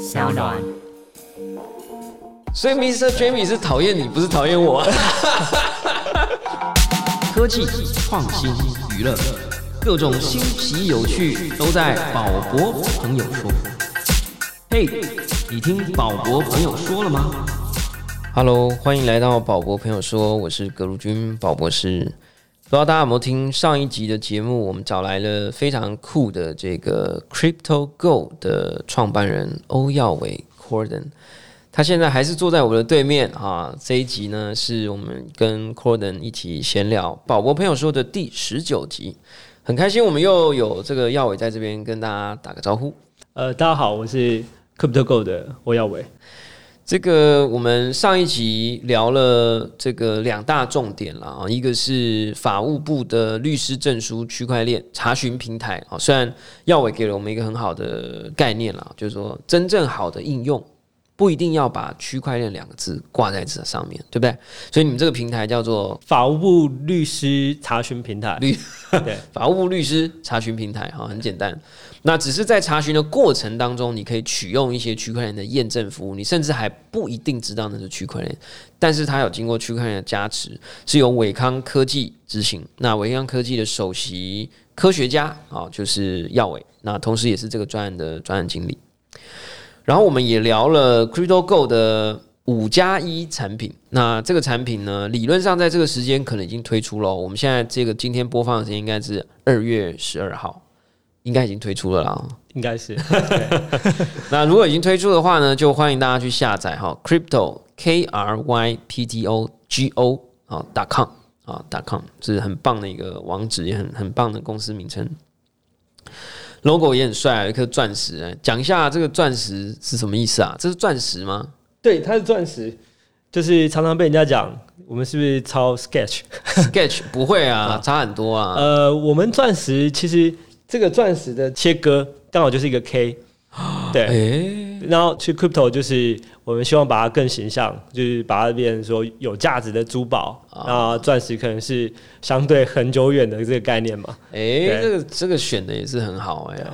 小暖。所以 Mr. Jamie 是讨厌你，不是讨厌我。科技、创新、娱乐，各种新奇有趣都在宝博朋友说。嘿，你听宝博朋友说了吗？Hello，欢迎来到宝博朋友说，我是葛如君宝博士。不知道大家有没有听上一集的节目？我们找来了非常酷的这个 Crypto Go 的创办人欧耀伟 Corden。他现在还是坐在我的对面啊！这一集呢，是我们跟 Corden 一起闲聊宝博朋友说的第十九集，很开心我们又有这个耀伟在这边跟大家打个招呼。呃，大家好，我是 CryptoGo 的欧耀伟。这个我们上一集聊了这个两大重点了啊，一个是法务部的律师证书区块链查询平台啊，虽然耀伟给了我们一个很好的概念了，就是说真正好的应用。不一定要把区块链两个字挂在这上面对不对？所以你们这个平台叫做法务部律师查询平台，律对 法务部律师查询平台哈，很简单。那只是在查询的过程当中，你可以取用一些区块链的验证服务，你甚至还不一定知道那是区块链，但是它有经过区块链的加持，是由伟康科技执行。那伟康科技的首席科学家啊，就是耀伟，那同时也是这个专案的专案经理。然后我们也聊了 Crypto Go 的五加一产品。那这个产品呢，理论上在这个时间可能已经推出了。我们现在这个今天播放的时间应该是二月十二号，应该已经推出了啦。应该是。那如果已经推出的话呢，就欢迎大家去下载哈，Crypto K R Y P T O G O 啊，com 啊，com 是很棒的一个网址，也很很棒的公司名称。logo 也很帅，一颗钻石。讲一下这个钻石是什么意思啊？这是钻石吗？对，它是钻石，就是常常被人家讲，我们是不是抄 Sketch？Sketch 不会 啊，差很多啊。呃，我们钻石其实这个钻石的切割刚好就是一个 K。对，然后去 crypto 就是我们希望把它更形象，就是把它变成说有价值的珠宝啊，钻石可能是相对很久远的这个概念嘛。哎，这个这个选的也是很好哎。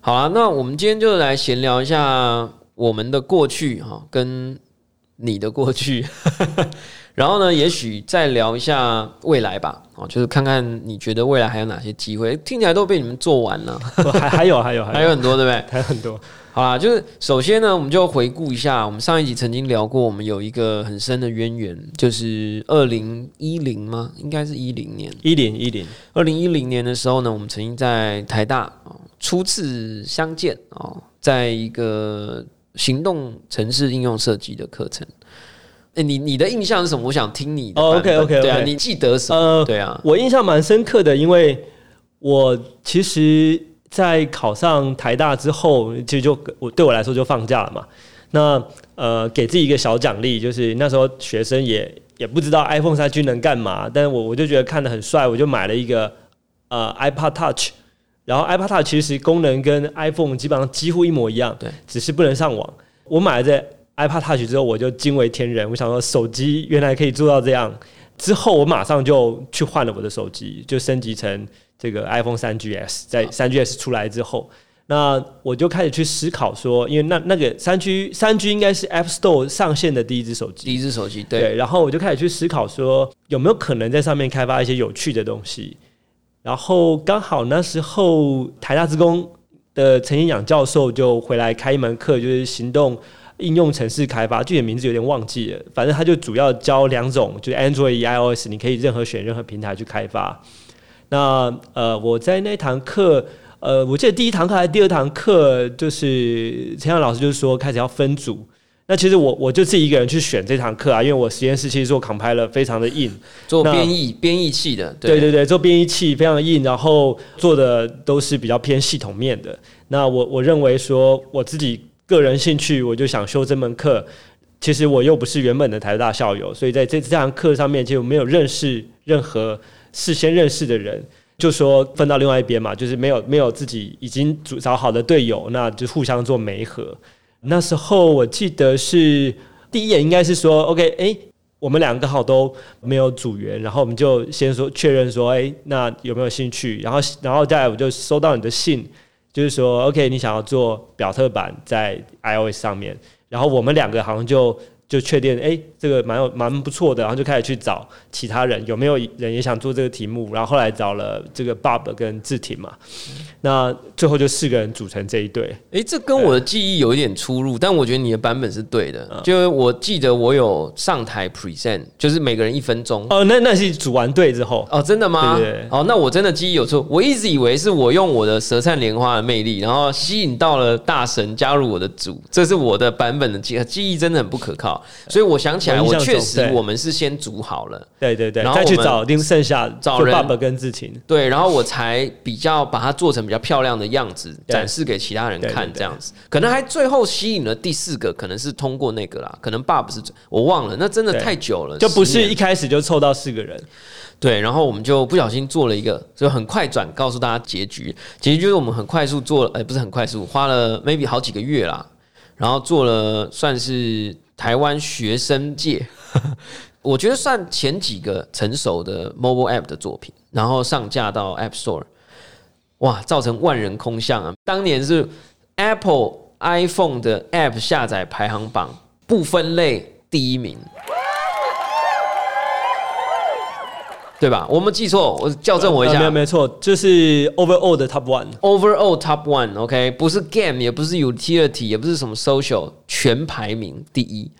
好了，那我们今天就来闲聊一下我们的过去哈，跟你的过去。然后呢，也许再聊一下未来吧，哦，就是看看你觉得未来还有哪些机会？听起来都被你们做完了，还 还有还有还有很多，对不对？还有很多。好啦，就是首先呢，我们就回顾一下，我们上一集曾经聊过，我们有一个很深的渊源，就是二零一零吗？应该是一零年，一零一零，二零一零年的时候呢，我们曾经在台大啊初次相见哦，在一个行动城市应用设计的课程。你你的印象是什么？我想听你的。OK OK，对啊，你记得什么？对啊，我印象蛮深刻的，因为我其实，在考上台大之后，其实就我对我来说就放假了嘛。那呃，给自己一个小奖励，就是那时候学生也也不知道 iPhone 三 G 能干嘛，但是我我就觉得看的很帅，我就买了一个呃 iPad Touch，然后 iPad Touch 其实功能跟 iPhone 基本上几乎一模一样，对，只是不能上网。我买了这。iPad Touch 之后，我就惊为天人。我想说，手机原来可以做到这样。之后，我马上就去换了我的手机，就升级成这个 iPhone 三 GS。在三 GS 出来之后，那我就开始去思考说，因为那那个三 G 三 G 应该是 App Store 上线的第一只手机，第一只手机对。然后我就开始去思考说，有没有可能在上面开发一些有趣的东西。然后刚好那时候台大职工的陈彦养教授就回来开一门课，就是行动。应用程式开发，具体名字有点忘记了。反正他就主要教两种，就是 Android、iOS，你可以任何选任何平台去开发。那呃，我在那堂课，呃，我记得第一堂课还是第二堂课，就是陈阳老师就是说开始要分组。那其实我我就自己一个人去选这堂课啊，因为我实验室其实做 compiler 非常的硬，做编译编译器的，对对对，做编译器非常的硬，然后做的都是比较偏系统面的。那我我认为说我自己。个人兴趣，我就想修这门课。其实我又不是原本的台大校友，所以在这这堂课上面就没有认识任何事先认识的人，就说分到另外一边嘛，就是没有没有自己已经组找好的队友，那就互相做媒合。那时候我记得是第一眼应该是说，OK，哎，我们两个好都没有组员，然后我们就先说确认说，哎，那有没有兴趣？然后然后再来我就收到你的信。就是说，OK，你想要做表特版在 iOS 上面，然后我们两个好像就就确定，哎、这个蛮有蛮不错的，然后就开始去找其他人有没有人也想做这个题目，然后后来找了这个 Bob 跟志婷嘛，那最后就四个人组成这一队。诶，这跟我的记忆有一点出入，但我觉得你的版本是对的。就是我记得我有上台 present，就是每个人一分钟。哦，那那是组完队之后，哦，真的吗？对哦，那我真的记忆有错。我一直以为是我用我的舌灿莲花的魅力，然后吸引到了大神加入我的组，这是我的版本的记记忆，真的很不可靠。所以我想起来，我确实我们是先组好了，对对对，然后再去找丁剩下就找人 Bob 跟志勤。对，然后我才比较把它做成比较漂亮的样子，展示给其他人看，这样子，可能还最后吸引了第四个，可能是通过那个啦，可能 Bob 是我忘了，那真的太久了，就不是一开始就凑到四个人，对，然后我们就不小心做了一个，就很快转告诉大家结局。结局就是我们很快速做了，哎，不是很快速，花了 maybe 好几个月啦，然后做了算是台湾学生界，我觉得算前几个成熟的 mobile app 的作品，然后上架到 App Store，哇，造成万人空巷啊！当年是 Apple iPhone 的 App 下载排行榜不分类第一名。对吧？我们记错，我校正我一下。呃没有没错，就是 overall 的 top one。Overall top one，OK，、不是 game，也不是 utility，也不是什么 social，全排名第一。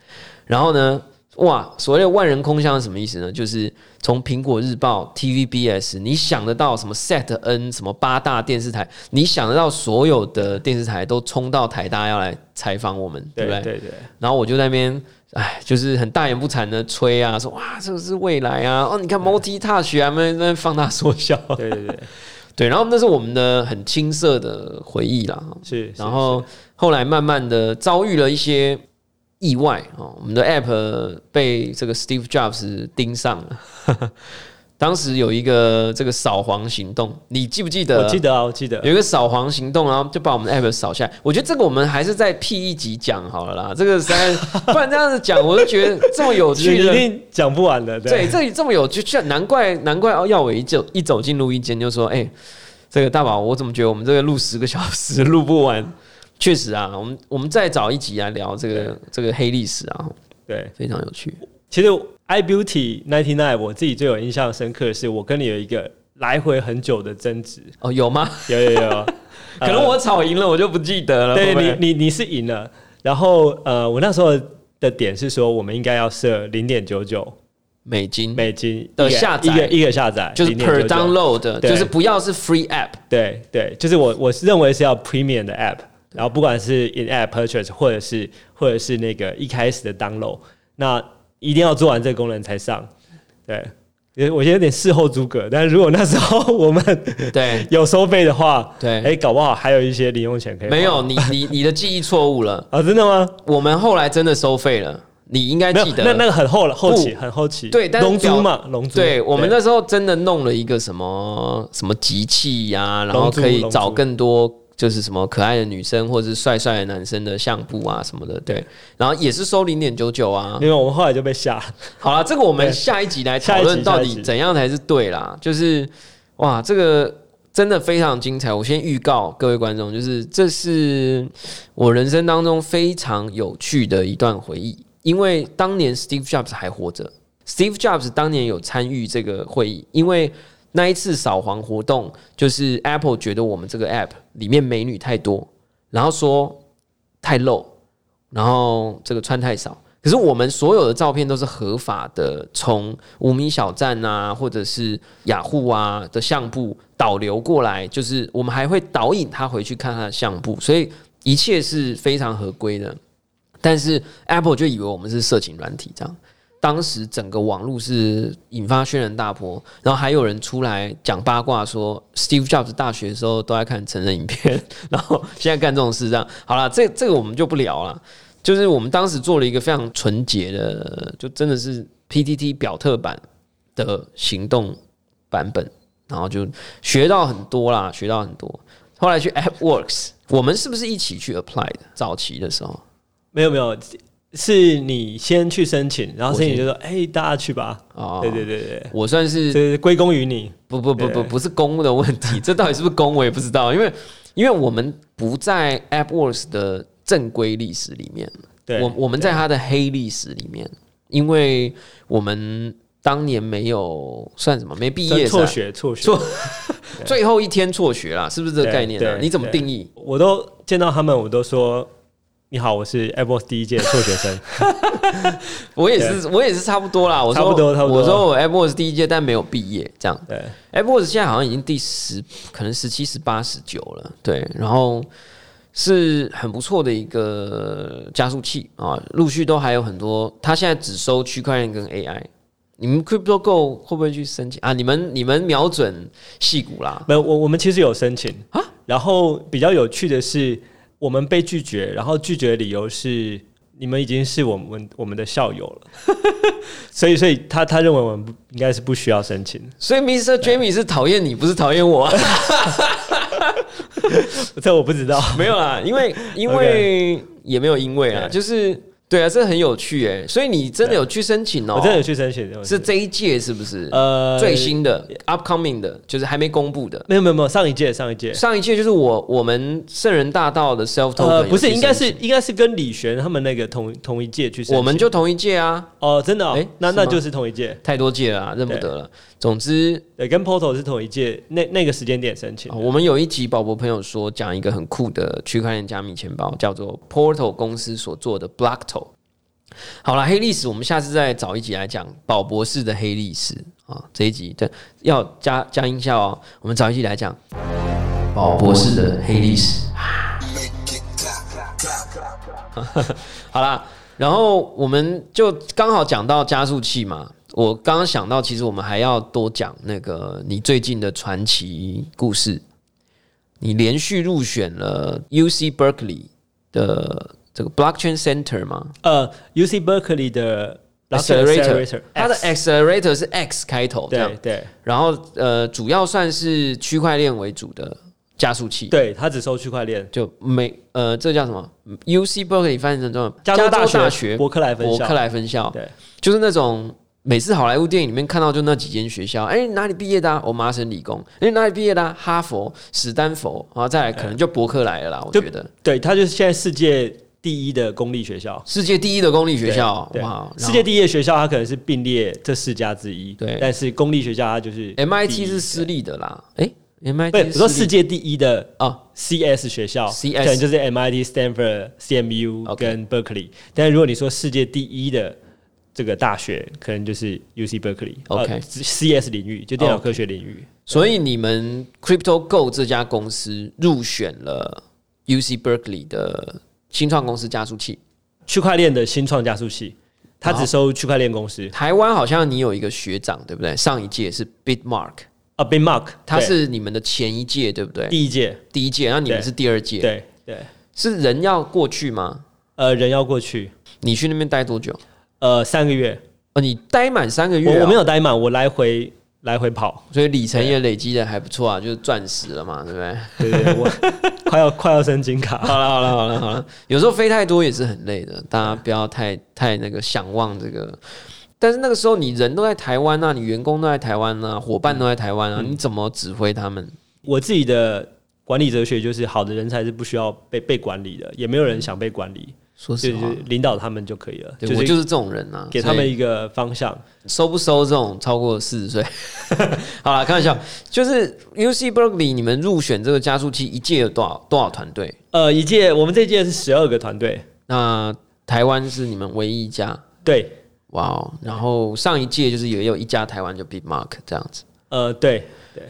然后呢，哇，所谓的万人空巷是什么意思呢？就是从苹果日报、TVBS，你想得到什么 Set N 什么八大电视台，你想得到所有的电视台都冲到台大要来采访我们，对不对？对对，然后我就在那边，哎，就是很大言不惭的吹啊，说哇，这个是未来啊，哦，你看 multi touch 啊，们在放大缩小，对对对，对，然后那是我们的很青涩的回忆啦。是。然后后来慢慢的遭遇了一些意外哦，我们的 app 被这个 Steve Jobs 盯上了。当时有一个这个扫黄行动，你记不记得？我记得啊，我记得有一个扫黄行动，然后就把我们的 app 扫下来。我觉得这个我们还是在 P 一集讲好了啦，这个实在 不然这样子讲，我就觉得这么有趣的。一定讲不完的。对，这里这么有趣，就难怪难怪耀伟一走一走进录音间就说：“哎、这个大宝，我怎么觉得我们这个录十个小时录不完？” 确实啊，我们我们再找一集来聊这个这个黑历史啊，对，非常有趣。其实 i beauty ninety nine 我自己最有印象深刻的是，我跟你有一个来回很久的争执。哦，有吗？有有有，可能我吵赢了，我就不记得了。对你你你是赢了，然后呃，我那时候的点是说，我们应该要设零点九九美金美金的下载一个一个下载，就是 per download，的就是不要是 free app。对对，就是我我是認為是要 premium 的 app，然后不管是 in app purchase 或者是或者是那个一开始的 download，那一定要做完这个功能才上。对，因為我觉得有点事后诸葛，但是如果那时候我们对 有收费的话，对，哎，搞不好还有一些零用钱可以。没有你你你的记忆错误了。啊？真的吗？我们后来真的收费了，你应该记，得。那那个很后了，后期很后期。对但是龍珠嘛，龙珠。对我们那时候真的弄了一个什么什么集器呀、然后可以找更多就是什么可爱的女生或者是帅帅的男生的相簿啊什么的，对，然后也是收零点九九啊。因为我们后来就被吓了。好了，这个我们 下一集来讨论到底怎样才是对啦。就是哇，这个真的非常精彩。我先预告各位观众，就是这是我人生当中非常有趣的一段回忆，因为当年 Steve Jobs 还活着，Steve Jobs 当年有参与这个会议，因为。那一次扫黄活动，就是 Apple 觉得我们这个 App 里面美女太多，然后说太露，然后这个穿太少。可是我们所有的照片都是合法的，从无名小站啊，或者是雅虎啊的相簿导流过来，就是我们还会导引他回去看他的相簿，所以一切是非常合规的。但是 Apple 就以为我们是色情软体，这样。当时整个网络是引发轩然大波，然后还有人出来讲八卦说，Steve Jobs 大学的时候都在看成人影片，然后现在干这种事，这样好了，这这个我们就不聊了。就是我们当时做了一个非常纯洁的，就真的是 PTT 表特版的行动版本，然后就学到很多啦，学到很多。后来去 AppWorks，我们是不是一起去 apply 的？早期的时候，没有没有，是你先去申请，然后申请就说：“哎、大家去吧。哦。对对对对，我算是这归功于你。不不不不不是公的问题，这到底是不是公我也不知道，因为因为我们不在 AppWorks 的正规历史里面，对，我我们在它的黑历史里面，因为我们当年没有算什么没毕业辍学辍学，辍 最后一天辍学啦，是不是这个概念啊？你怎么定义？我都见到他们，我都说你好，我是 AppWorks 第一届的辍学生。我也是，我也是差不多啦。我说差不多差不多我说我 AppWorks 第一届，但没有毕业，这样。对，AppWorks 现在好像已经第十，可能十七、十八、十九了，对，然后是很不错的一个加速器啊，陆续都还有很多。他现在只收区块链跟 AI，你们 CryptoGo 会不会去申请啊？你们你们瞄准戏股啦？没有，我我们其实有申请啊。然后比较有趣的是，我们被拒绝，然后拒绝的理由是你们已经是我们我们的校友了，所以所以他他认为我们不应该是不需要申请。所以 Mr. Jamie 是讨厌你，不是讨厌我。这我不知道。没有啦，因为因为 也没有因为啊，就是对啊，这很有趣哎，所以你真的有去申请哦？我真的有去申请，是这一届是不是？呃最新的 upcoming 的，就是还没公布的。没有没有没有上一届上一届。上一届就是我我们圣人大道的 self token，、呃，不是，应该是应该是跟李璇他们那个同同一届去申请，我们就同一届啊，哦，真的哦，诶那那就是同一届，太多届了、啊，认不得了。总之、对，跟 Portal 是同一届，那那个时间点申请。哦我们有一集宝博朋友说讲一个很酷的区块链加密钱包，叫做 Portal 公司所做的 Blockto。好了，黑历史我们下次再找一集来讲宝博士的黑历史啊。这一集对要加加音效哦，我们找一集来讲宝博士的黑历史。好啦，然后我们就刚好讲到加速器嘛。我刚刚想到，其实我们还要多讲那个你最近的传奇故事。你连续入选了 UC Berkeley 的这个 Blockchain Center 吗呃，UC Berkeley 的 Accelerator，它的 Accelerator 是 X 开头，对。对然后呃，主要算是区块链为主的加速器。对，它只收区块链。就没呃，这叫什么？UC Berkeley 翻译成中文，加州大大学伯克莱分校伯克莱分校，对，就是那种每次好莱坞电影里面看到就那几间学校，哎、哪里毕业的、啊？我、麻省理工，哎、哪里毕业的、啊？哈佛、史丹佛，然后再来可能就伯克莱了啦。我就觉得对，它就是现在世界第一的公立学校。世界第一的公立学校，对，哇！世界第一的学校，它可能是并列这四家之一。对但是公立学校它就是 MIT 是私立的啦，哎、MIT 我说世界第一的啊 CS 学校 CS 可能就是 MIT、Stanford、CMU 跟 Berkeley。但是如果你说世界第一的这个大学，可能就是 UC Berkeley。OK 呃 CS 领域就电脑科学领域。所以你们 CryptoGo 这家公司入选了 UC Berkeley 的新创公司加速器。区块链的新创加速器，它只收区块链公司台湾好像你有一个学长，对不对？上一届是 Bitmark，啊，Bitmark，他是你们的前一届，对不对？第一届，第一届，然后你们是第二届，对对，是人要过去吗？呃，人要过去，你去那边待多久？呃，三个月，哦，你待满三个月、我我没有，待满，我来回来回跑，所以里程也累积的还不错啊，就是钻石了嘛，对不对？对对对，我 快要快要升金卡，好了好了好了好了，有时候飞太多也是很累的，大家不要太太那个想望这个。但是那个时候你人都在台湾啊，你员工都在台湾啊，伙伴都在台湾啊，你怎么指挥他们？我自己的管理哲学就是，好的人才是不需要被被管理的，也没有人想被管理，就说实话是，领导他们就可以了，对我就是这种人啊，给他们一个方向。收不收这种超过四十岁？好了，开玩笑，就是 UC Berkeley 你们入选这个加速器一届有多少多少团队？呃，一届我们这届是十二个团队，那台湾是你们唯一一家，对，哇哦！然后上一届就是也有一家台湾就 Big Mark 这样子。呃，对，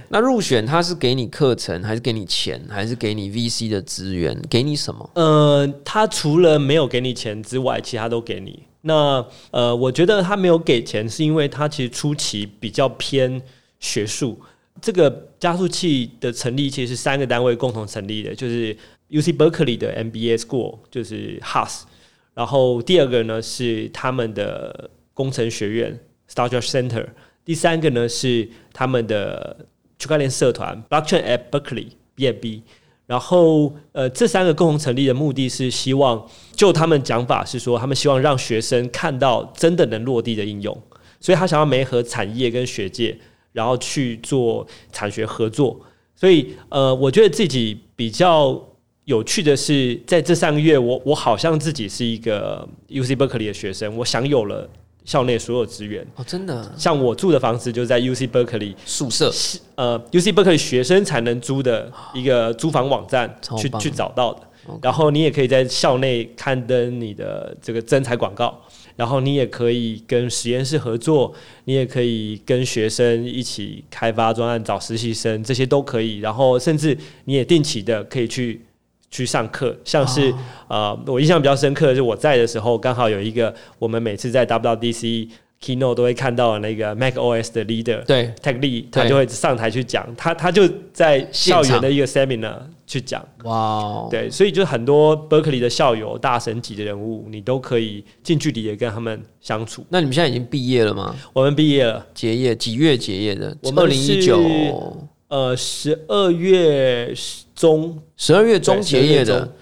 那入选他是给你课程，还是给你钱，还是给你 VC 的资源？给你什么？呃，他除了没有给你钱之外，其他都给你。那呃，我觉得他没有给钱，是因为他其实初期比较偏学术。这个加速器的成立其实是三个单位共同成立的，就是 UC Berkeley 的 MBA School，就是 HAS。然后第二个呢是他们的工程学院 Startup Center，第三个呢是他们的区块链社团 Blockchain at Berkeley BNB。然后，呃，这三个共同成立的目的是希望，就他们讲法是说，他们希望让学生看到真的能落地的应用，所以他想要媒合产业跟学界，然后去做产学合作。所以呃，我觉得自己比较有趣的是，在这三个月，我我好像自己是一个 UC Berkeley 的学生，我享有了校内所有资源。哦，真的像我住的房子就在 UC Berkeley，宿舍呃，UC Berkeley 学生才能租的一个租房网站去去找到的。然后你也可以在校内刊登你的这个征才广告，然后你也可以跟实验室合作，你也可以跟学生一起开发专案、找实习生，这些都可以。然后甚至你也定期的可以去去上课，像是、呃，我印象比较深刻的是我在的时候，刚好有一个我们每次在 WWDC keynote 都会看到的那个 Mac OS 的 leader。对 Tech Lead，他就会上台去讲，他他就在校园的一个 seminar 去讲，哇哦，对，所以就很多 Berkeley 的校友、大神级的人物，你都可以近距离的跟他们相处。那你们现在已经毕业了吗？我们毕业了，结业几月结业的？我们二零一九呃，十二月中，十二月中结业的。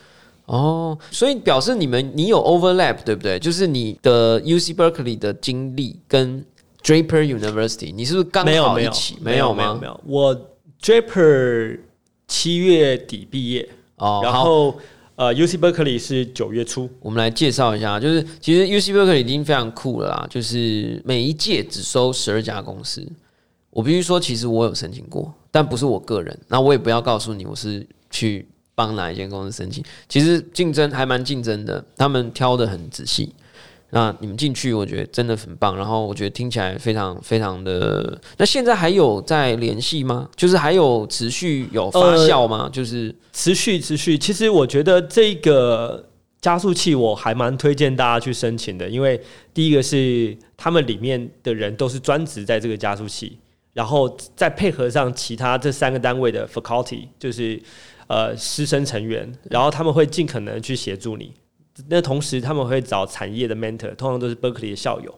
哦，所以表示你们你有 overlap 对不对？就是你的 UC Berkeley 的经历跟 Draper University，你是不是刚好一起？没有？没有没有，我 Draper 七月底毕业，哦，然后呃 UC Berkeley 是九月初，我们来介绍一下，就是其实 UC Berkeley 已经非常酷了啦，就是每一届只收十二家公司。我必须说，其实我有申请过，但不是我个人。那我也不要告诉你我是去帮哪一间公司申请。其实竞争还蛮竞争的，他们挑的很仔细。那你们进去，我觉得真的很棒。然后我觉得听起来非常非常的。那现在还有在联系吗？就是还有持续有发酵吗？就是持续持续，其实我觉得这个加速器我还蛮推荐大家去申请的，因为第一个是他们里面的人都是专职在这个加速器，然后再配合上其他这三个单位的 faculty，就是呃师生成员，然后他们会尽可能去协助你。那同时他们会找产业的 mentor，通常都是 Berkeley 的校友。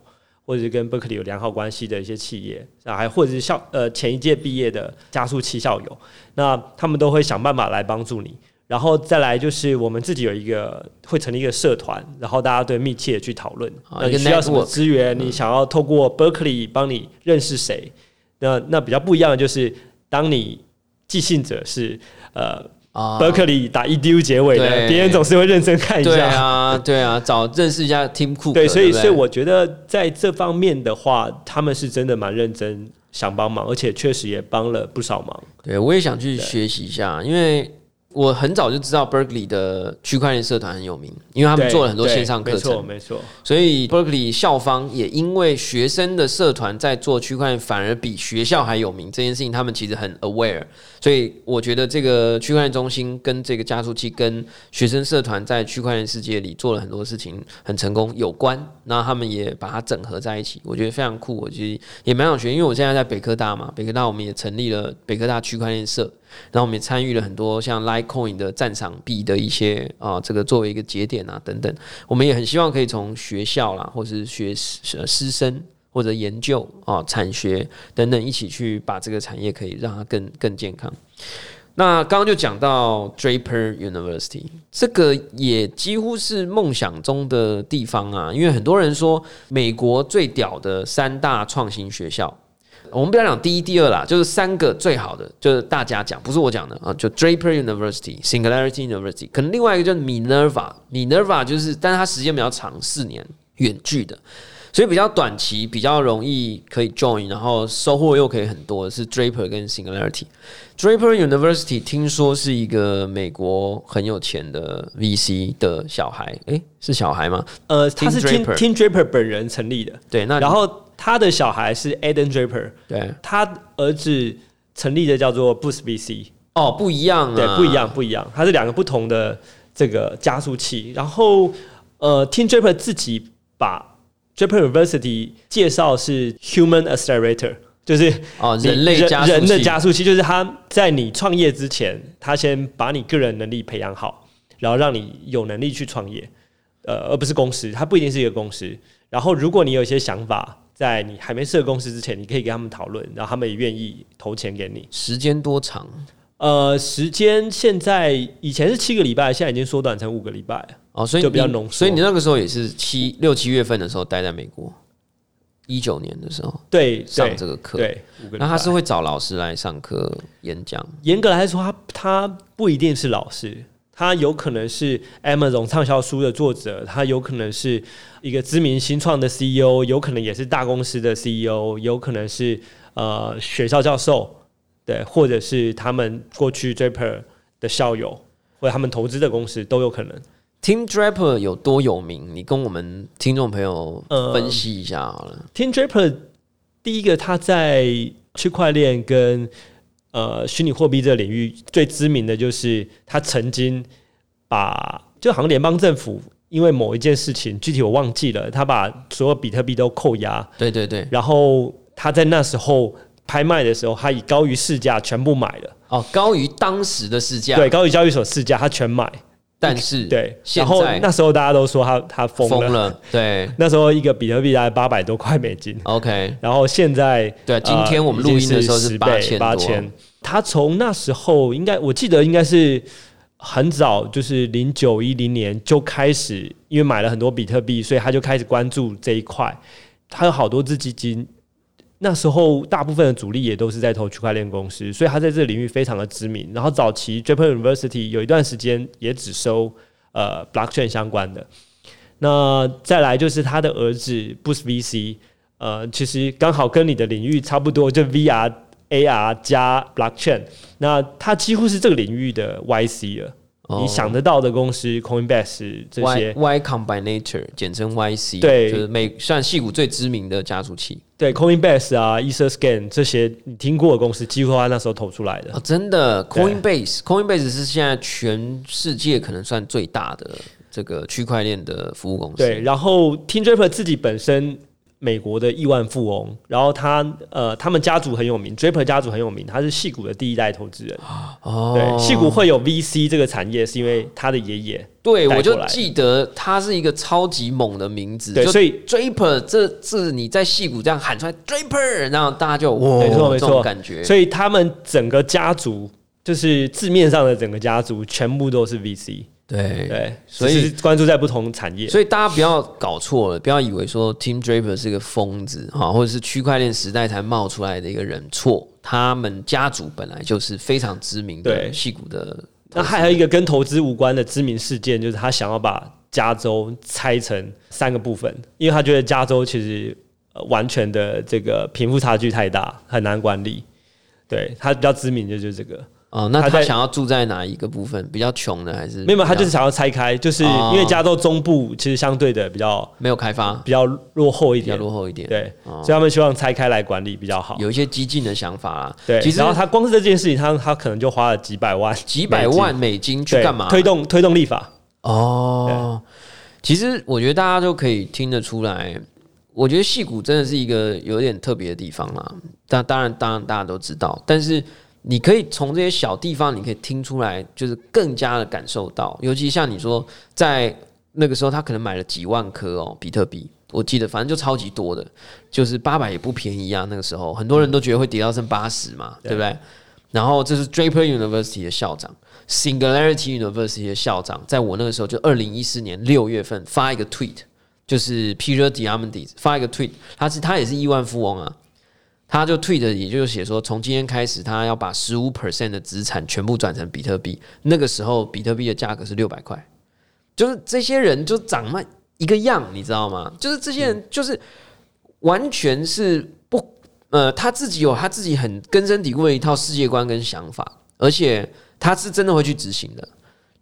或者是跟 Berkeley 有良好关系的一些企业，啊，还或者是校呃前一届毕业的加速器校友，那他们都会想办法来帮助你。然后再来就是我们自己有一个会成立一个社团，然后大家对密切地去讨论，那需要什么资源，你想要透过 Berkeley 帮你认识谁？那那比较不一样的就是，当你寄信者是呃啊 Berkeley 打 edu 结尾的，别人总是会认真看一下。对啊，对啊，找认识一下 Tim Cook，对，所以所以我觉得在这方面的话，他们是真的蛮认真想帮忙，而且确实也帮了不少忙。对我也想去学习一下，因为我很早就知道 Berkeley 的区块链社团很有名，因为他们做了很多线上课没错程，没错。所以 Berkeley 校方也因为学生的社团在做区块链，反而比学校还有名这件事情，他们其实很 aware。所以我觉得这个区块链中心跟这个加速器跟学生社团在区块链世界里做了很多事情，很成功有关。那他们也把它整合在一起，我觉得非常酷。我其实也蛮想学，因为我现在在北科大嘛，北科大我们也成立了北科大区块链社，然后我们也参与了很多像 Litecoin 的战场币的一些啊，这个作为一个节点啊等等。我们也很希望可以从学校啦，或是学师师生或者研究啊、产学等等一起去把这个产业可以让它更更健康。那刚刚就讲到 Draper University，这个也几乎是梦想中的地方啊，因为很多人说美国最屌的三大创新学校。我们不要讲第一、第二啦，就是三个最好的，就是大家讲，不是我讲的啊，就 Draper University、Singularity University，可能另外一个就是 Minerva。Minerva 就是，但是它时间比较长，四年远距的，所以比较短期，比较容易可以 join，然后收获又可以很多，是 Draper 跟 Singularity。Draper University 听说是一个美国很有钱的 VC 的小孩，诶、是小孩吗？呃，他是听听 Draper 本人成立的，对，那然后。他的小孩是 aden Draper，对。他儿子成立的叫做 Boost VC，哦，不一样啊，对，不一样不一样，它是两个不同的这个加速器。然后呃，Tim Draper 自己把 Draper University 介绍是 Human Accelerator，就是哦，人类加速人的加速器，就是他在你创业之前，他先把你个人能力培养好，然后让你有能力去创业，呃，而不是公司，它不一定是一个公司。然后，如果你有一些想法，在你还没设公司之前，你可以跟他们讨论，然后他们也愿意投钱给你。时间多长？呃，时间现在以前是七个礼拜，现在已经缩短成五个礼拜了。哦，所以就比较你浓缩所以你那个时候也是七六七月份的时候待在美国。一九年的时候对上对这个课，对，那他是会找老师来上课演讲，严格来说，他他不一定是老师，他有可能是 Amazon 畅销书的作者，他有可能是一个知名新创的 CEO，有可能也是大公司的 CEO，有可能是呃学校教授，对，或者是他们过去 Draper 的校友，或者他们投资的公司都有可能。Tim Draper 有多有名？你跟我们听众朋友呃分析一下好了。Tim Draper 第一个他在区块链跟呃虚拟货币这个领域最知名的就是他曾经把就好像联邦政府因为某一件事情，具体我忘记了，他把所有比特币都扣押，对对对，然后他在那时候拍卖的时候，他以高于市价全部买了，哦，高于当时的市价，对，高于交易所市价他全买，但是对，然后那时候大家都说他他疯了，了，对 那时候一个比特币大概八百多块美金。，OK，然后现在对今天我们录音的时候是8000多八千。他从那时候应该我记得应该是很早，就是零九一零年就开始，因为买了很多比特币，所以他就开始关注这一块。他有好多只基金，那时候大部分的主力也都是在投区块链公司，所以他在这个领域非常的知名。然后早期 Japan University 有一段时间也只收呃 blockchain 相关的。那再来就是他的儿子 Boost VC，呃，其实刚好跟你的领域差不多，就 VR、AR 加 blockchain，那他几乎是这个领域的 YC 了。哦。你想得到的公司，Coinbase 这些，Y Combinator，简称 YC，对。就是美算戏股最知名的加速器对 Coinbase 啊、EtherScan 这些你听过的公司，几乎他那时候投出来的。哦，真的，Coinbase，Coinbase 是现在全世界可能算最大的这个区块链的服务公司，对，然后 Tim Draper 自己本身美国的亿万富翁，然后他呃，他们家族很有名，Draper 家族很有名，他是戏骨的第一代投资人。哦，对，戏骨会有 VC 这个产业，是因为他的爷爷。对，我就记得他是一个超级猛的名字，所以 Draper 这字你在戏骨这样喊出来 Draper，然后大家就哇，没错没错感觉，所以他们整个家族，就是字面上的整个家族，全部都是 VC。对对，所以是关注在不同产业。所以大家不要搞错了，不要以为说 Tim Draper 是个疯子哈，或者是区块链时代才冒出来的一个人，错，他们家族本来就是非常知名的对戏骨的。那还有一个跟投资无关的知名事件，就是他想要把加州拆成三个部分，因为他觉得加州其实、呃完全的这个贫富差距太大，很难管理。对他比较知名的就是这个，哦，那他想要住在哪一个部分？比较穷的还是没有，他就是想要拆开，就是哦因为加州中部其实相对的比较没有开发，比较落后一比较点，落后一点。对，哦所以他们希望拆开来管理比较好。有一些激进的想法啦。对，其实然后他光是这件事情，他他可能就花了几百万，几百万美金去干嘛？推动推动立法。哦，其实我觉得大家都可以听得出来，我觉得戏骨真的是一个有点特别的地方啦。但当然，当然大家都知道，但是你可以从这些小地方，你可以听出来，就是更加的感受到。尤其像你说，在那个时候，他可能买了几万颗哦比特币，我记得反正就超级多的，就是八百也不便宜啊。那个时候很多人都觉得会跌到剩八十嘛，对不对？然后这是 Draper University 的校长，Singularity University 的校长，在我那个时候就二零一四年六月份发一个 tweet，就是 Peter Diamandis 发一个 tweet，他是他也是亿万富翁啊，他就 tweet 也就是写说，从今天开始，他要把十五 percent 的资产全部转成比特币。那个时候，比特币的价格是六百块，就是这些人就长那一个样，你知道吗？就是这些人就是完全是不呃，他自己有他自己很根深蒂固的一套世界观跟想法，而且他是真的会去执行的。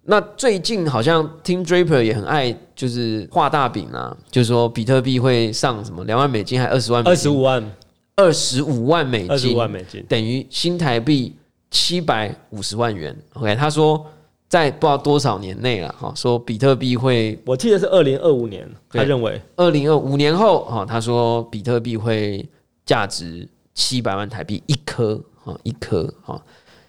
那最近好像 Tim Draper 也很爱就是画大饼啊，就是说比特币会上什么两万美金还二十万二，十五万，二十五万美二十五金，万美金，等于新台币七百五十万元。OK，他说在不知道多少年内了哈，说比特币会我记得是二零二五年，他认为二零二五年后哈，他说比特币会价值七百万台币一颗哈，一颗哈。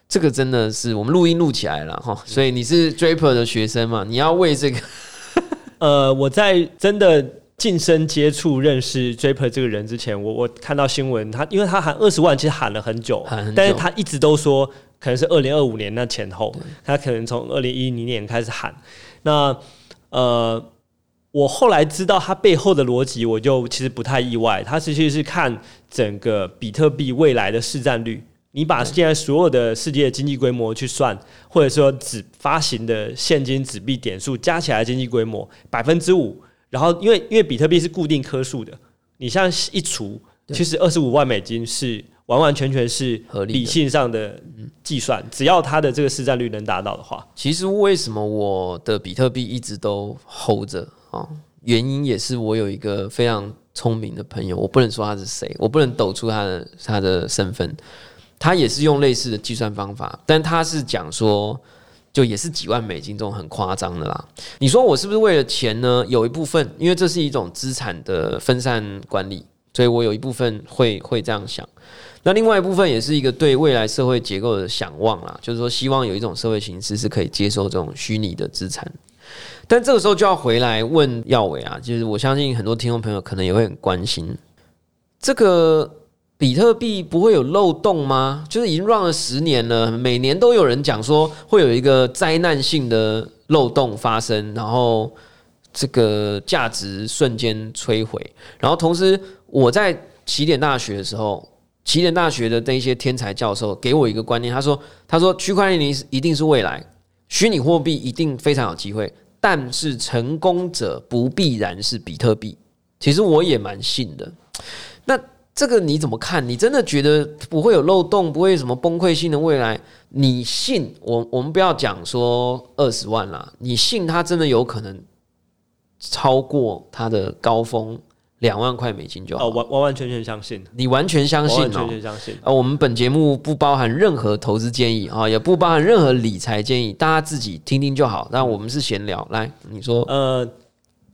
这个真的是我们录音录起来了哈，所以你是 Draper 的学生嘛？你要为这个呃，我在真的近身接触认识 Draper 这个人之前，我我看到新闻，他因为他喊二十万，其实喊了很久，很久但是他一直都说可能是二零二五年那前后，他可能从二零一零年开始喊。那呃，我后来知道他背后的逻辑，我就其实不太意外。他其实是看整个比特币未来的市占率。你把现在所有的世界经济规模去算，或者说只发行的现金纸币点数加起来经济规模百分之五，然后因为因为比特币是固定颗数的，你像一除，其实二十五万美金是完完全全是理性上的计算，只要它的这个市占率能达到的话，其实为什么我的比特币一直都 hold 着啊？原因也是我有一个非常聪明的朋友，我不能说他是谁，我不能抖出他的他的身份。他也是用类似的计算方法，但他是讲说，就也是几万美金这种很夸张的啦。你说我是不是为了钱呢？有一部分，因为这是一种资产的分散管理，所以我有一部分会会这样想。那另外一部分也是一个对未来社会结构的想望啦，就是说希望有一种社会形式是可以接受这种虚拟的资产。但这个时候就要回来问耀伟啊，就是我相信很多听众朋友可能也会很关心这个。比特币不会有漏洞吗？就是已经 run 了十年了，每年都有人讲说会有一个灾难性的漏洞发生，然后这个价值瞬间摧毁。然后同时，我在起点大学的时候，起点大学的那些天才教授给我一个观念，他说：“他说区块链一定是未来，虚拟货币一定非常有机会，但是成功者不必然是比特币。”其实我也蛮信的。那这个你怎么看？你真的觉得不会有漏洞，不会什么崩溃性的未来？你信我？我们不要讲说二十万啦，你信它真的有可能超过它的高峰两万块美金就好？哦，完完完全全相信，你完全相信完全相信。啊，我们本节目不包含任何投资建议啊，也不包含任何理财建议，大家自己听听就好。那我们是闲聊，来，你说呃，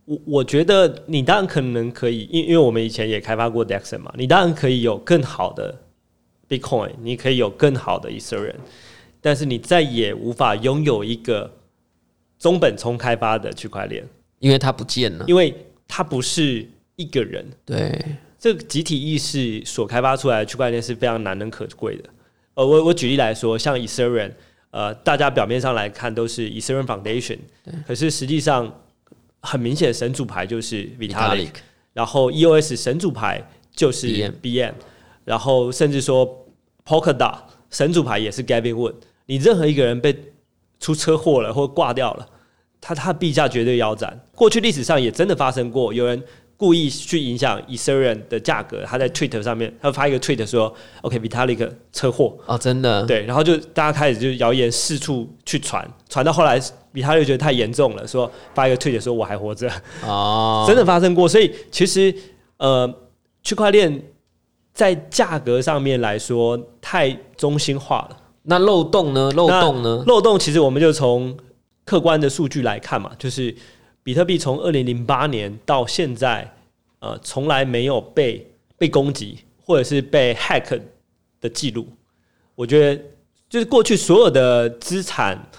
我我觉得你当然可能可以，因因为我们以前也开发过 Dexon 嘛，你当然可以有更好的 Bitcoin，你可以有更好的 Ethereum，但是你再也无法拥有一个中本聪开发的区块链，因为它不见了，因为它不是一个人，对，这个集体意识所开发出来的区块链是非常难能可贵的。呃，我我举例来说，像 Ethereum，呃，大家表面上来看都是 Ethereum Foundation，可是实际上很明显的神主牌就是 Vitalik，然后 EOS 神主牌就是 BM BM，然后甚至说 Polkadot 神主牌也是 Gavin Wood。你任何一个人被出车祸了或挂掉了，他他的币价绝对腰斩。过去历史上也真的发生过，有人故意去影响 Ethereum 的价格，他在 Twitter 上面他发一个 tweet 说：“OK，Vitalik 车祸。”哦，真的，对，然后就大家开始就谣言四处去传，传到后来，比他就觉得太严重了，说发一个 tweet 说我还活着，哦，真的发生过。所以其实呃，区块链在价格上面来说太中心化了。那漏洞呢？漏洞呢？漏洞其实我们就从客观的数据来看嘛，就是比特币从二零零八年到现在，呃，从来没有被被攻击或者是被 hack 的记录。我觉得就是过去所有的资产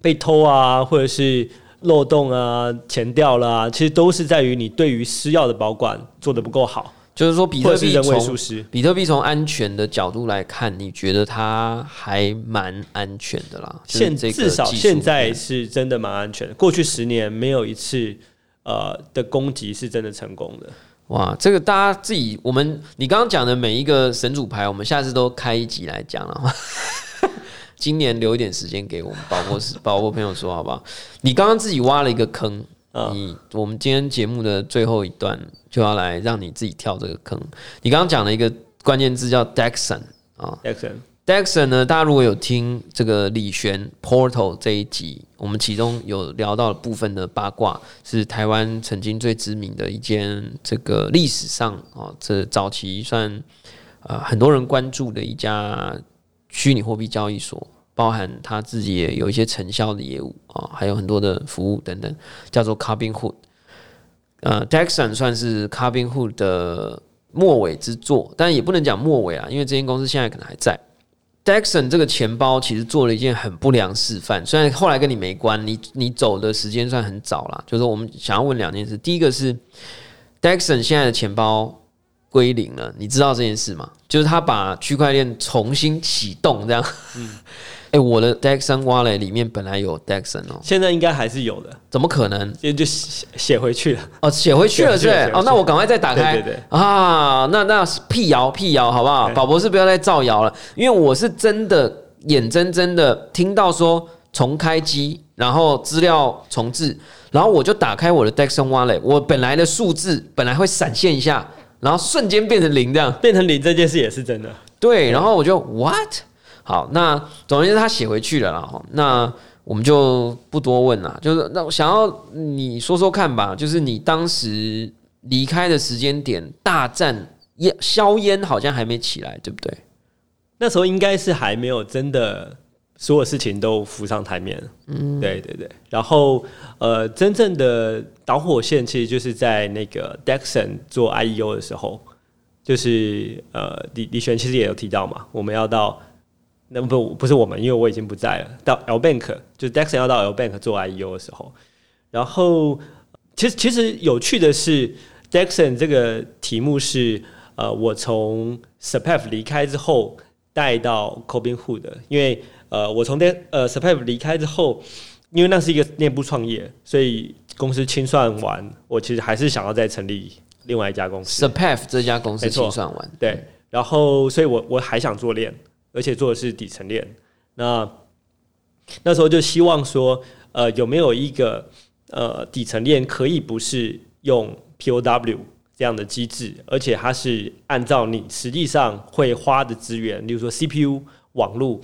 被偷啊，或者是漏洞啊、钱掉了啊，其实都是在于你对于私钥的保管做的不够好，就是说，比特币从。比特币从安全的角度来看，你觉得它还蛮安全的啦。就是现在至少现在是真的蛮安全的。过去十年没有一次呃的攻击是真的成功的。哇，这个大家自己，我们你刚刚讲的每一个神主牌，我们下次都开一集来讲了。今年留一点时间给我们宝博士、宝博朋友说好不好？你刚刚自己挖了一个坑，啊你我们今天节目的最后一段就要来让你自己跳这个坑。你刚刚讲了一个关键字叫 Dexon 啊，，Dexon。Dexon 呢，大家如果有听这个李璇 Portal 这一集，我们其中有聊到部分的八卦，是台湾曾经最知名的一间这个历史上哦，这早期算呃很多人关注的一家虚拟货币交易所，包含他自己也有一些承销的业务啊、还有很多的服务等等，叫做 Carbon Hood。呃，Dexon 算是 Carbon Hood 的末尾之作，但也不能讲末尾啊，因为这间公司现在可能还在。Dexon 这个钱包其实做了一件很不良示范，虽然后来跟你没关，你你走的时间算很早啦。就是我们想要问两件事，第一个是 Dexon 现在的钱包归零了，你知道这件事吗？就是他把区块链重新启动，这样。哎、我的 Dexon Wallet 里面本来有 Dexon 哦，现在应该还是有的，怎么可能？就就写写回去了。哦，写回去了是不是写回去了哦，那我赶快再打开。对对对啊，那那辟谣辟谣好不好？对宝博士不要再造谣了，因为我是真的眼睁睁的听到说重开机，然后资料重置，然后我就打开我的 Dexon Wallet，我本来的数字本来会闪现一下，然后瞬间变成零这样。变成零这件事也是真的。对，然后我就 what？好，那总而言之，他写回去了啦。哈，那我们就不多问了。就是那我想要你说说看吧，就是你当时离开的时间点，大战烟硝烟好像还没起来，对不对？那时候应该是还没有真的所有事情都浮上台面。嗯，对对对。然后呃，真正的导火线其实就是在那个 Dexon 做 IEO 的时候，就是呃李李璇其实也有提到嘛，我们要到那不不是我们，因为我已经不在了，到 L Bank 就是 Dexon 要到 L Bank 做 IEO 的时候，然后其实其实有趣的是，Dexon 这个题目是呃我从 Surpef 离开之后带到 Cobin Hood 的，因为呃我从 De 呃 Surpef 离开之后，因为那是一个内部创业，所以公司清算完，我其实还是想要再成立另外一家公司。Surpef 这家公司清算完，对，然后所以我我还想做链，而且做的是底层链。那那时候就希望说，呃，有没有一个呃底层链可以不是用 POW 这样的机制，而且它是按照你实际上会花的资源，例如说 CPU、网络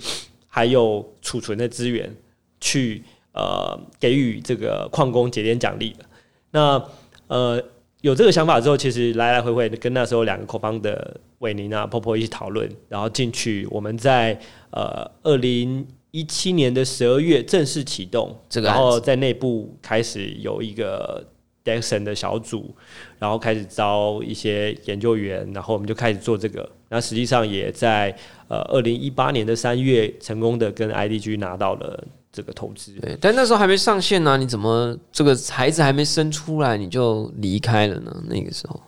还有储存的资源，去呃给予这个矿工节点奖励的。那呃有这个想法之后，其实来来回回跟那时候两个 co 方的伟宁啊、婆婆一起讨论，然后进去我们在呃二零一七年的十二月正式启动然这个然后在内部开始有一个 Dexon 的小组，然后开始招一些研究员，然后我们就开始做这个。那实际上也在呃二零一八年的三月成功的跟 IDG 拿到了这个投资。对，但那时候还没上线呢、你怎么这个孩子还没生出来你就离开了呢？那个时候，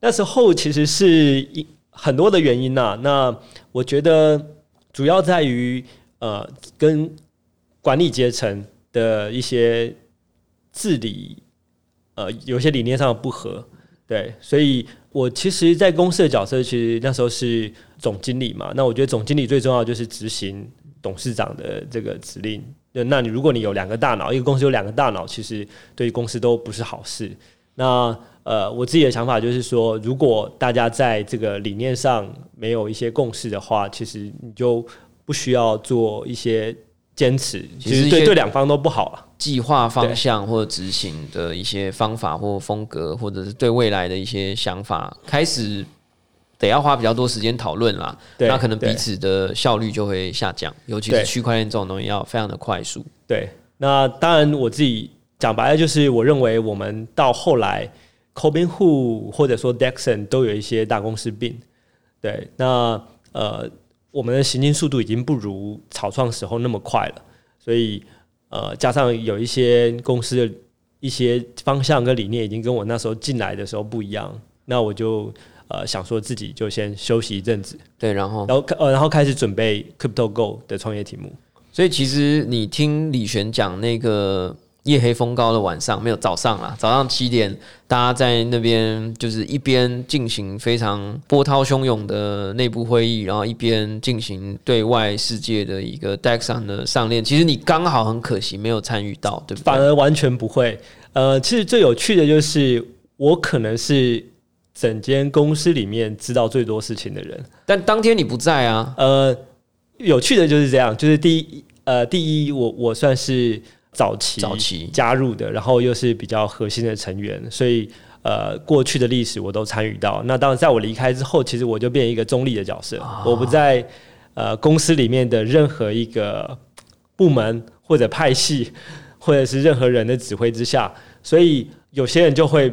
那时候其实是一很多的原因呐、那我觉得主要在于呃，跟管理阶层的一些治理，呃，有些理念上的不合。对，所以我其实，在公司的角色，其实那时候是总经理嘛。那我觉得总经理最重要就是执行董事长的这个指令。那你如果你有两个大脑，一个公司有两个大脑，其实对公司都不是好事。那呃，我自己的想法就是说，如果大家在这个理念上没有一些共识的话，其实你就不需要做一些坚持，其实对对两方都不好了。计划方向或者执行的一些方法或风格，或者是对未来的一些想法，开始得要花比较多时间讨论啦。那可能彼此的效率就会下降，尤其是区块链这种东西要非常的快速。对，那当然我自己讲白了，就是我认为我们到后来 c o b i n Who 或者说 Dexon 都有一些大公司病。对，那呃，我们的行进速度已经不如草创时候那么快了，所以呃，加上有一些公司的一些方向跟理念已经跟我那时候进来的时候不一样，那我就呃想说自己就先休息一阵子，对，然后然后呃然后开始准备 Crypto Go 的创业题目。所以其实你听李璇讲那个夜黑风高的晚上，没有早上啦，早上七点，大家在那边就是一边进行非常波涛汹涌的内部会议，然后一边进行对外世界的一个 DEX 上的上链。其实你刚好很可惜没有参与到，对不对？反而完全不会。呃，其实最有趣的就是我可能是整间公司里面知道最多事情的人。但当天你不在啊，呃，有趣的就是这样，就是第一，呃，第一，我我算是早期早期加入的，然后又是比较核心的成员，所以呃，过去的历史我都参与到。那当然，在我离开之后，其实我就变一个中立的角色，我不在呃公司里面的任何一个部门或者派系，或者是任何人的指挥之下，所以有些人就会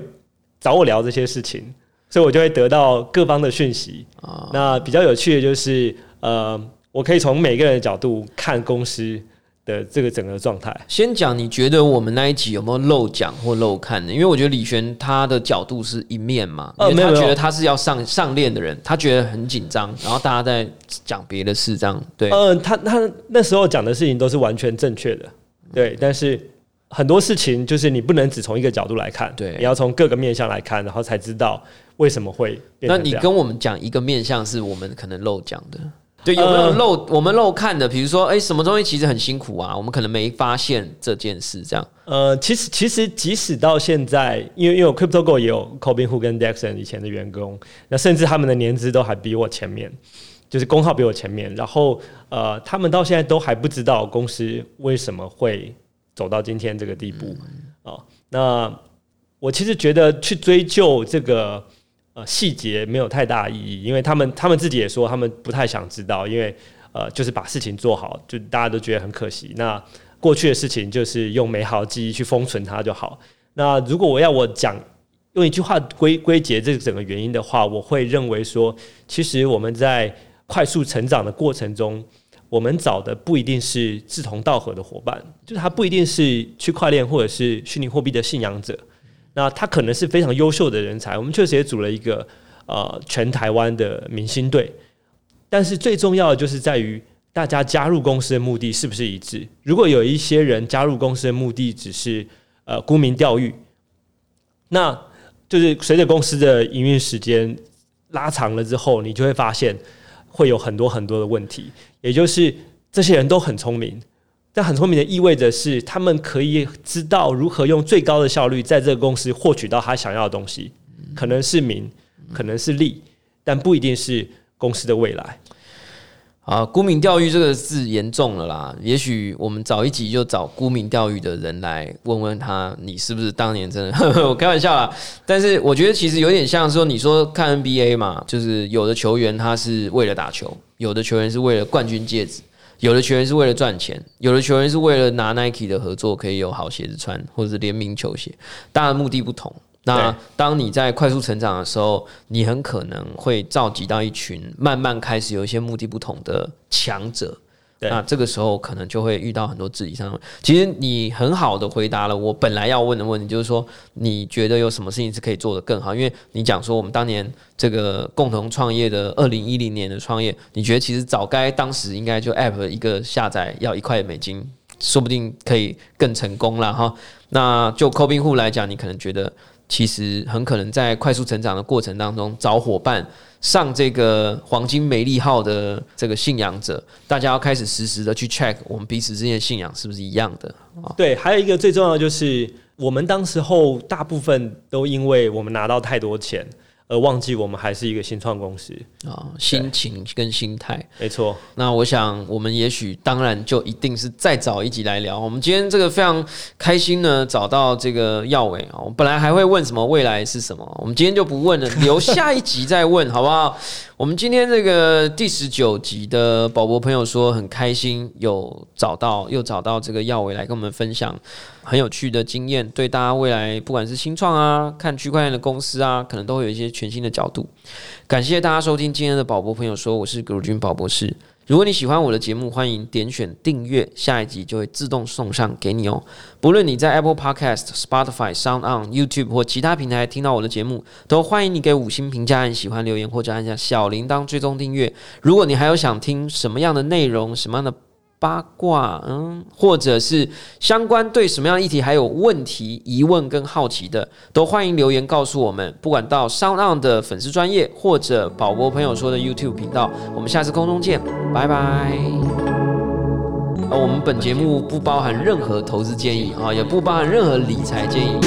找我聊这些事情，所以我就会得到各方的讯息。啊那比较有趣的就是，呃，我可以从每个人的角度看公司的这个整个状态。先讲，你觉得我们那一集有没有漏讲或漏看的？因为我觉得李璇他的角度是一面嘛，因为他呃没有没有觉得他是要上上链的人，他觉得很紧张，然后大家在讲别的事，这样对。嗯，他他那时候讲的事情都是完全正确的，对，但是很多事情就是你不能只从一个角度来看，对你要从各个面向来看，然后才知道为什么会变那。你跟我们讲一个面向是我们可能漏讲的，对，有没有呃漏、我们漏看的？比如说，哎、什么东西其实很辛苦啊，我们可能没发现这件事，这样。呃，其实其实即使到现在，因为因为我 CryptoGo 也有 Cobin Hu 跟 Dexon 以前的员工，那甚至他们的年资都还比我前面，就是工号比我前面，然后呃，他们到现在都还不知道公司为什么会走到今天这个地步啊、那我其实觉得去追究这个呃细节没有太大意义，因为他们他们自己也说他们不太想知道，因为呃就是把事情做好，就大家都觉得很可惜。那过去的事情就是用美好记忆去封存它就好。那如果我要我讲用一句话归归结这整个原因的话，我会认为说，其实我们在快速成长的过程中，我们找的不一定是志同道合的伙伴，就是他不一定是区块链或者是虚拟货币的信仰者，那他可能是非常优秀的人才。我们确实也组了一个呃全台湾的明星队，但是最重要的就是在于大家加入公司的目的是不是一致。如果有一些人加入公司的目的只是呃沽名钓誉，那就是随着公司的营运时间拉长了之后，你就会发现会有很多很多的问题。也就是这些人都很聪明，但很聪明的意味着是他们可以知道如何用最高的效率在这个公司获取到他想要的东西，可能是名，可能是利，但不一定是公司的未来。啊，沽名钓誉这个字严重了啦。也许我们早一集就找沽名钓誉的人来问问他，你是不是当年真的？呵呵我开玩笑啦。但是我觉得其实有点像说，你说看 NBA 嘛，就是有的球员他是为了打球，有的球员是为了冠军戒指，有的球员是为了赚钱，有的球员是为了拿 Nike 的合作可以有好鞋子穿，或者是联名球鞋，当然目的不同。那当你在快速成长的时候，你很可能会召集到一群慢慢开始有一些目的不同的强者。那这个时候可能就会遇到很多质疑上。其实你很好的回答了我本来要问的问题，就是说你觉得有什么事情是可以做得更好？因为你讲说我们当年这个共同创业的二零一零年的创业，你觉得其实早该当时应该就 App 一个下载要一块美金，说不定可以更成功了哈。那就 c o b i n 户来讲，你可能觉得其实很可能在快速成长的过程当中找伙伴。上这个黄金梅利号的这个信仰者，大家要开始实时的去 check 我们彼此之间的信仰是不是一样的啊？对，还有一个最重要的就是，我们当时候大部分都因为我们拿到太多钱，而忘记我们还是一个新创公司。啊，心情跟心态。没错，那我想，我们也许当然就一定是再找一集来聊。我们今天这个非常开心呢，找到这个耀伟啊。我本来还会问什么未来是什么，我们今天就不问了，留下一集再问，好不好？我们今天这个第十九集的宝博朋友说很开心，有找到又找到这个耀伟来跟我们分享很有趣的经验，对大家未来不管是新创啊，看区块链的公司啊，可能都会有一些全新的角度。感谢大家收听今天的宝博朋友说，我是葛如君宝博士。如果你喜欢我的节目，欢迎点选订阅，下一集就会自动送上给你哦。不论你在 Apple Podcast、Spotify、Sound On、YouTube 或其他平台听到我的节目，都欢迎你给五星评价、按喜欢留言或者按下小铃铛追踪订阅。如果你还有想听什么样的内容、什么样的八卦，嗯，或者是相关对什么样议题还有问题、疑问跟好奇的，都欢迎留言告诉我们。不管到 Sound On 的粉丝专业，或者宝博朋友说的 YouTube 频道，我们下次空中见，拜拜。呃，我们本节目不包含任何投资建议啊，也不包含任何理财建议。